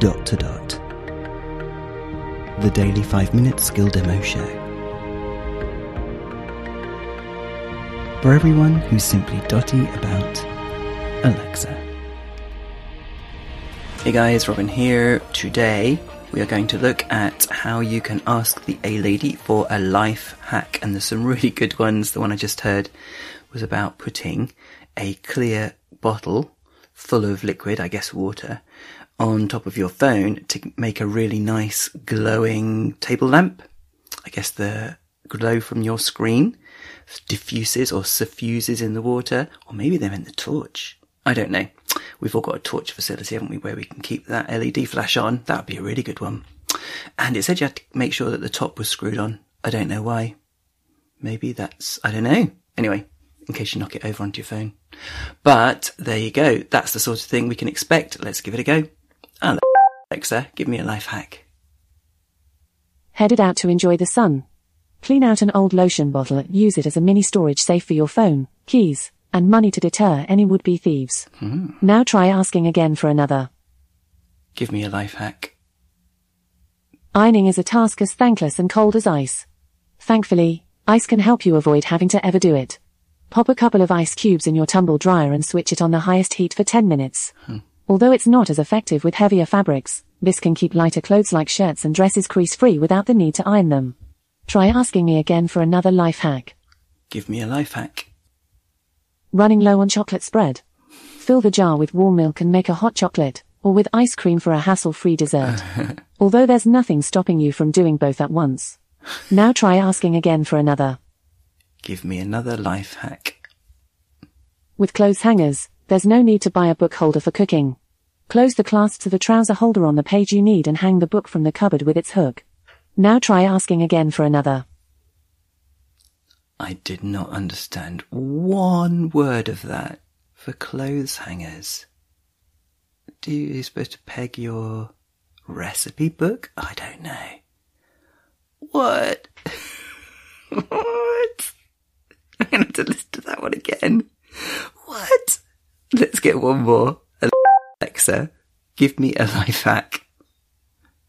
Dot to Dot. The daily 5 minute skill demo show. For everyone who's simply dotty about Alexa. Hey guys, Robin here. Today we are going to look at how you can ask the A lady for a life hack, and there's some really good ones. The one I just heard was about putting a clear bottle full of liquid, I guess water, on top of your phone to make a really nice glowing table lamp. I guess the glow from your screen diffuses or suffuses in the water, or maybe they meant the torch. I don't know. We've all got a torch facility, haven't we, where we can keep that LED flash on. That would be a really good one. And it said you had to make sure that the top was screwed on. I don't know why. Maybe that's, I don't know. Anyway, in case you knock it over onto your phone. But there you go. That's the sort of thing we can expect. Let's give it a go. Ah, Alexa, give me a life hack. Headed out to enjoy the sun. Clean out an old lotion bottle and use it as a mini storage safe for your phone, keys, and money to deter any would-be thieves. Hmm. Now try asking again for another. Give me a life hack. Ironing is a task as thankless and cold as ice. Thankfully, ice can help you avoid having to ever do it. Pop a couple of ice cubes in your tumble dryer and switch it on the highest heat for 10 minutes. Hmm. Although it's not as effective with heavier fabrics, this can keep lighter clothes like shirts and dresses crease free without the need to iron them. Try asking me again for another life hack. Give me a life hack. Running low on chocolate spread. Fill the jar with warm milk and make a hot chocolate, or with ice cream for a hassle-free dessert. Although there's nothing stopping you from doing both at once. Now try asking again for another. Give me another life hack. With clothes hangers, there's no need to buy a book holder for cooking. Close the clasps of the trouser holder on the page you need and hang the book from the cupboard with its hook. Now try asking again for another. I did not understand one word of that for clothes hangers. Do you, you supposed to peg your recipe book? I don't know. What? I'm going to have to listen to that one again. What? Let's get one more. Alexa, give me a life hack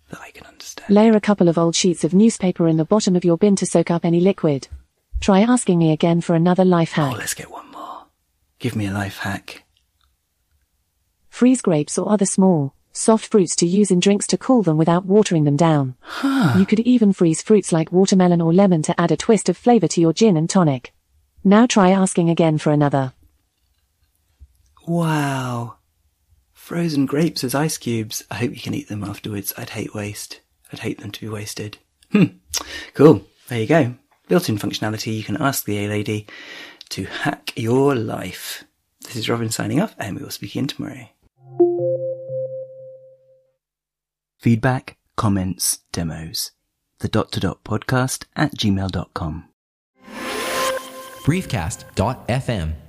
that I can understand. Layer a couple of old sheets of newspaper in the bottom of your bin to soak up any liquid. Try asking me again for another life hack. Oh, let's get one more. Give me a life hack. Freeze grapes or other small, soft fruits to use in drinks to cool them without watering them down. Huh. You could even freeze fruits like watermelon or lemon to add a twist of flavor to your gin and tonic. Now try asking again for another. Wow. Frozen grapes as ice cubes. I hope you can eat them afterwards. I'd hate waste. I'd hate them to be wasted. Hmm. Cool. There you go. Built-in functionality. You can ask the A lady to hack your life. This is Robin signing off and we will speak again tomorrow. Feedback, comments, demos. The dot to dot podcast at gmail.com. briefcast.fm